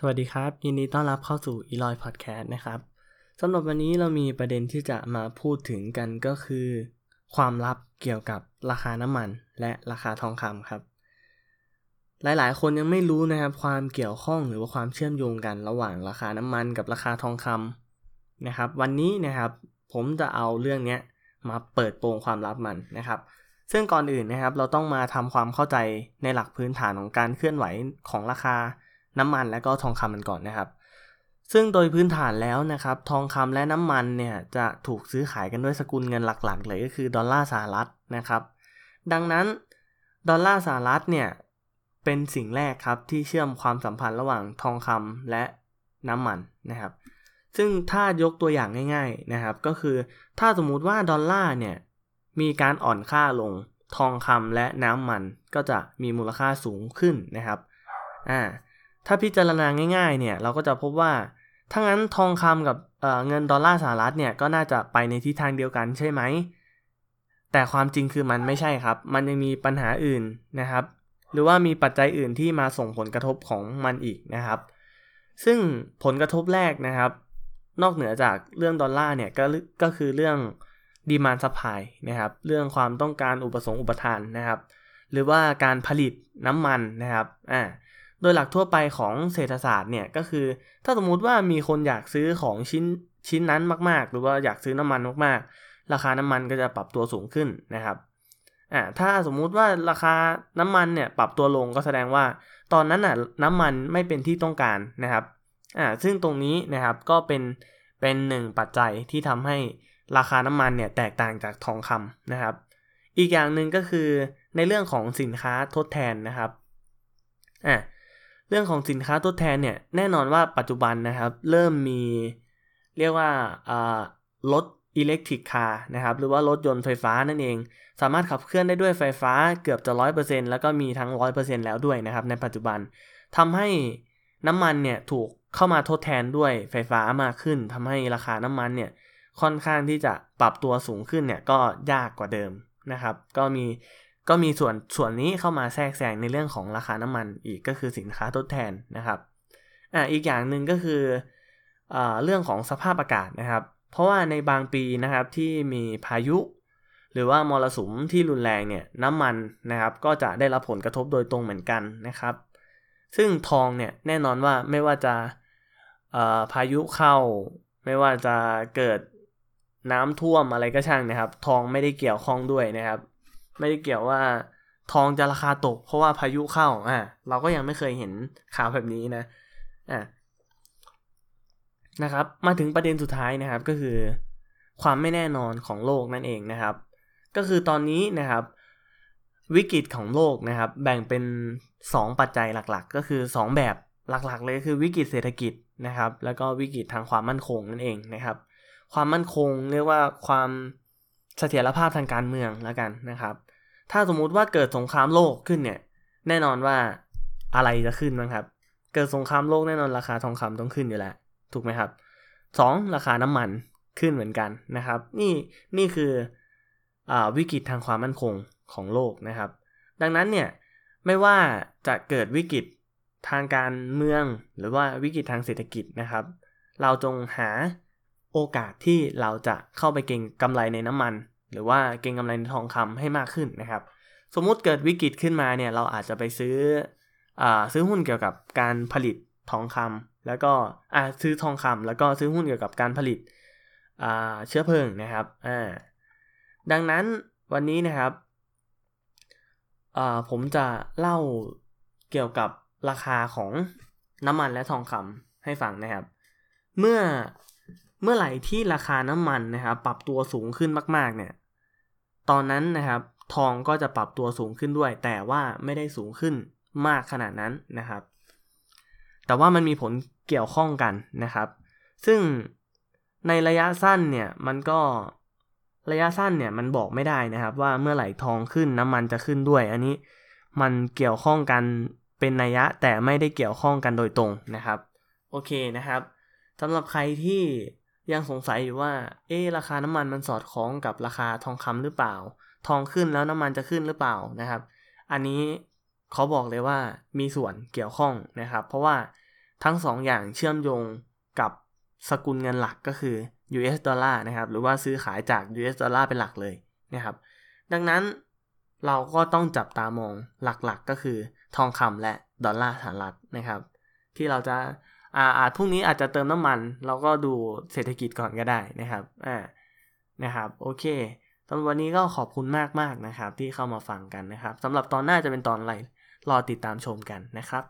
สวัสดีครับ ยินดีต้อนรับเข้าสู่ e l o y Podcast นะครับสำหรับวันนี้เรามีประเด็นที่จะมาพูดถึงกันก็คือ ความลับเกี่ยวกับราคาน้ำมัน และราคาทองคำครับ หลายๆ คนยังไม่รู้นะครับความเกี่ยวข้องหรือว่าความเชื่อมโยงกันระหว่างราคาน้ำมันกับราคาทองคำนะครับ วันนี้นะครับผมจะเอาเรื่องนี้มาเปิดโปงความลับมันนะครับซึ่งก่อนอื่นนะครับเราต้องมาทำความเข้าใจในหลักพื้นฐานของการเคลื่อนไหวของราคา น้ำมันและก็ทองคำมันก่อนนะครับ ซึ่งโดยพื้นฐานแล้วนะครับ ทองคำและน้ำมันเนี่ยจะถูกซื้อขายกันด้วยสกุลเงินหลักๆ เลยก็คือดอลลาร์สหรัฐนะครับ ดังนั้นดอลลาร์สหรัฐเนี่ยเป็นสิ่งแรกครับที่เชื่อมความสัมพันธ์ระหว่างทองคำและน้ำมันนะครับ ซึ่งถ้ายกตัวอย่างง่ายๆนะครับ ก็คือถ้าสมมุติว่าดอลลาร์เนี่ยมีการอ่อนค่าลงทองคำและน้ำมันก็จะมีมูลค่าสูงขึ้นนะครับ อ่า ถ้าพิจารณาง่ายๆเนี่ยเราก็จะพบว่าถ้างั้นทองคำกับเเงินดอลลาร์สหรัฐเนี่ยก็น่าจะไปในทิศทางเดียวกันใช่ไหม แต่ความจริงคือมันไม่ใช่ครับ มันยังมีปัญหาอื่นนะครับ หรือว่ามีปัจจัยอื่นที่มาส่งผลกระทบของมันอีกนะครับ ซึ่งผลกระทบแรกนะครับ นอกเหนือจากเรื่องดอลลาร์เนี่ยก็ก็คือเรื่อง demand supply นะครับ เรื่องความต้องการอุปสงค์อุปทานนะครับ หรือว่าการผลิตน้ำมันนะครับ อ่า โดยหลักทั่วไปของเศรษฐศาสตร์เนี่ยก็คือ ถ้าสมมุติว่ามีคนอยากซื้อของชิ้นชิ้นนั้นมาก ๆ หรือว่าอยากซื้อน้ำมันมากๆ ราคาน้ำมันก็จะปรับตัวสูงขึ้นนะครับอ่าถ้าสมมุติว่าราคาน้ำมันเนี่ยปรับตัวลงก็แสดงว่า ตอนนั้นอะน้ำมันไม่เป็นที่ต้องการนะครับอ่าซึ่งตรงนี้นะครับก็เป็นเป็นหนึ่งปัจจัยที่ทำให้ราคาน้ำมันเนี่ยแตกต่างจากทองคำนะครับ อีกอย่างหนึ่งก็คือในเรื่องของสินค้าทดแทนนะครับอ่า เรื่องของสินค้าทดแทนเนี่ยแน่นอนว่าปัจจุบันนะครับ เริ่มมีเรียกว่ารถอิเล็กทริกคาร์นะครับหรือว่ารถยนต์ไฟฟ้านั่นเอง สามารถขับเคลื่อนได้ด้วยไฟฟ้าเกือบจะ 100%แล้วก็มีทั้ง 100%แล้วด้วยนะครับในปัจจุบันทำให้น้ำมันเนี่ยถูกเข้ามาทดแทนด้วยไฟฟ้ามากขึ้นทำให้ราคาน้ำมันเนี่ยค่อนข้างที่จะปรับตัวสูงขึ้นเนี่ยก็ยากกว่าเดิมนะครับ ก็มี ก็มีส่วนส่วนนี้เข้ามาแทรกแซงในเรื่องของราคาน้ำมันอีกก็คือสินค้าทดแทนนะครับอ่าอีกอย่างหนึ่งก็คืออ่าเรื่องของสภาพอากาศนะครับ เพราะว่าในบางปีนะครับที่มีพายุ หรือว่ามรสุมที่รุนแรงเนี่ยน้ำมันนะครับ ก็จะได้รับผลกระทบโดยตรงเหมือนกันนะครับ ซึ่งทองเนี่ยแน่นอนว่าไม่ว่าจะพายุเข้า ไม่ว่าจะเกิดน้ำท่วมอะไรก็ช่างนะครับ ทองไม่ได้เกี่ยวข้องด้วยนะครับ ไม่ได้เกี่ยวว่าทองจะราคาตกเพราะว่าพายุเข้าอ่าเราก็ยังไม่เคยเห็นข่าวแบบนี้นะอ่านะครับ มาถึงประเด็นสุดท้ายนะครับก็คือ ความไม่แน่นอนของโลกนั่นเองนะครับ ก็คือตอนนี้นะครับ วิกฤตของโลกนะครับ แบ่งเป็น 2 ปัจจัยหลักๆ ก็คือ 2 แบบหลักๆ เลยคือวิกฤตเศรษฐกิจนะครับ แล้วก็วิกฤตทางความมั่นคงนั่นเองนะครับ ความมั่นคงเรียกว่าความเสถียรภาพทางการเมืองแล้วกันนะครับ ถ้าสมมุติว่าเกิดสงครามโลกขึ้นเนี่ย แน่นอนว่าอะไรจะขึ้นบ้างครับ เกิดสงครามโลกแน่นอนราคาทองคำต้องขึ้นอยู่แล้ว ถูกไหมครับ 2. ราคาน้ำมันขึ้นเหมือนกันนะครับ นี่นี่คืออวิกฤตทางความมั่นคงของโลกนะครับ ดังนั้นเนี่ยไม่ว่าจะเกิดวิกฤตทางการเมืองหรือว่าวิกฤตทางเศรษฐกิจนะครับ เราจงหาโอกาสที่เราจะเข้าไปเก็งกำไรในน้ำมัน หรือว่าเก็งกำไรในทองคำให้มากขึ้นนะครับ สมมุติเกิดวิกฤตขึ้นมาเนี่ยเราอาจจะไปซื้ออซื้อหุ้นเกี่ยวกับการผลิตทองคำแล้วก็ซื้อทองคำแล้วก็ซื้อหุ้นเกี่ยวกับการผลิตเชื้อเพลิงนะครับดังนั้นวันนี้นะครับผมจะเล่าเกี่ยวกับราคาของน้ำมันและทองคำให้ฟังนะครับ เมื่อเมื่อไหร่ที่ราคาน้ำมันนะครับ ปรับตัวสูงขึ้นมาก ๆ เนี่ย ตอนนั้นนะครับทองก็จะปรับตัวสูงขึ้นด้วย แต่ว่าไม่ได้สูงขึ้นมากขนาดนั้นนะครับ แต่ว่ามันมีผลเกี่ยวข้องกันนะครับ ซึ่งในระยะสั้นเนี่ยมันก็ระยะสั้นเนี่ยมันบอกไม่ได้นะครับ ว่าเมื่อไหร่ทองขึ้นน้ำมันจะขึ้นด้วย อันนี้มันเกี่ยวข้องกันเป็นนัยยะแต่ไม่ได้เกี่ยวข้องกันโดยตรงนะครับ โอเคนะครับสำหรับใครที่ ยังสงสัยอยู่ว่า เอ๊ราคาน้ำมันมันสอดคล้องกับราคาทองคำหรือเปล่า ทองขึ้นแล้วน้ำมันจะขึ้นหรือเปล่านะครับ อันนี้เขาบอกเลยว่ามีส่วนเกี่ยวข้องนะครับ เพราะว่าทั้ง2ออย่างเชื่อมโยงกับสกุลเงินหลักก็คือ US ดอลลาร์นะครับ หรือว่าซื้อขายจาก US ดอลลาร์เป็นหลักเลยนะครับ ดังนั้นเราก็ต้องจับตามองหลักๆก็คือทองคำและดอลลาร์สหรัฐนะครับ ที่เราจะ อาอาจพรุ่งนี้อาจจะเติมน้ำมัน เราก็ดูเศรษฐกิจก่อนก็ได้นะครับอ่านะครับโอเคตอนวันนี้ก็ขอบคุณมากๆนะครับ ที่เข้ามาฟังกันนะครับสำหรับตอนหน้าจะเป็นตอนอะไรรอติดตามชมกันนะครับ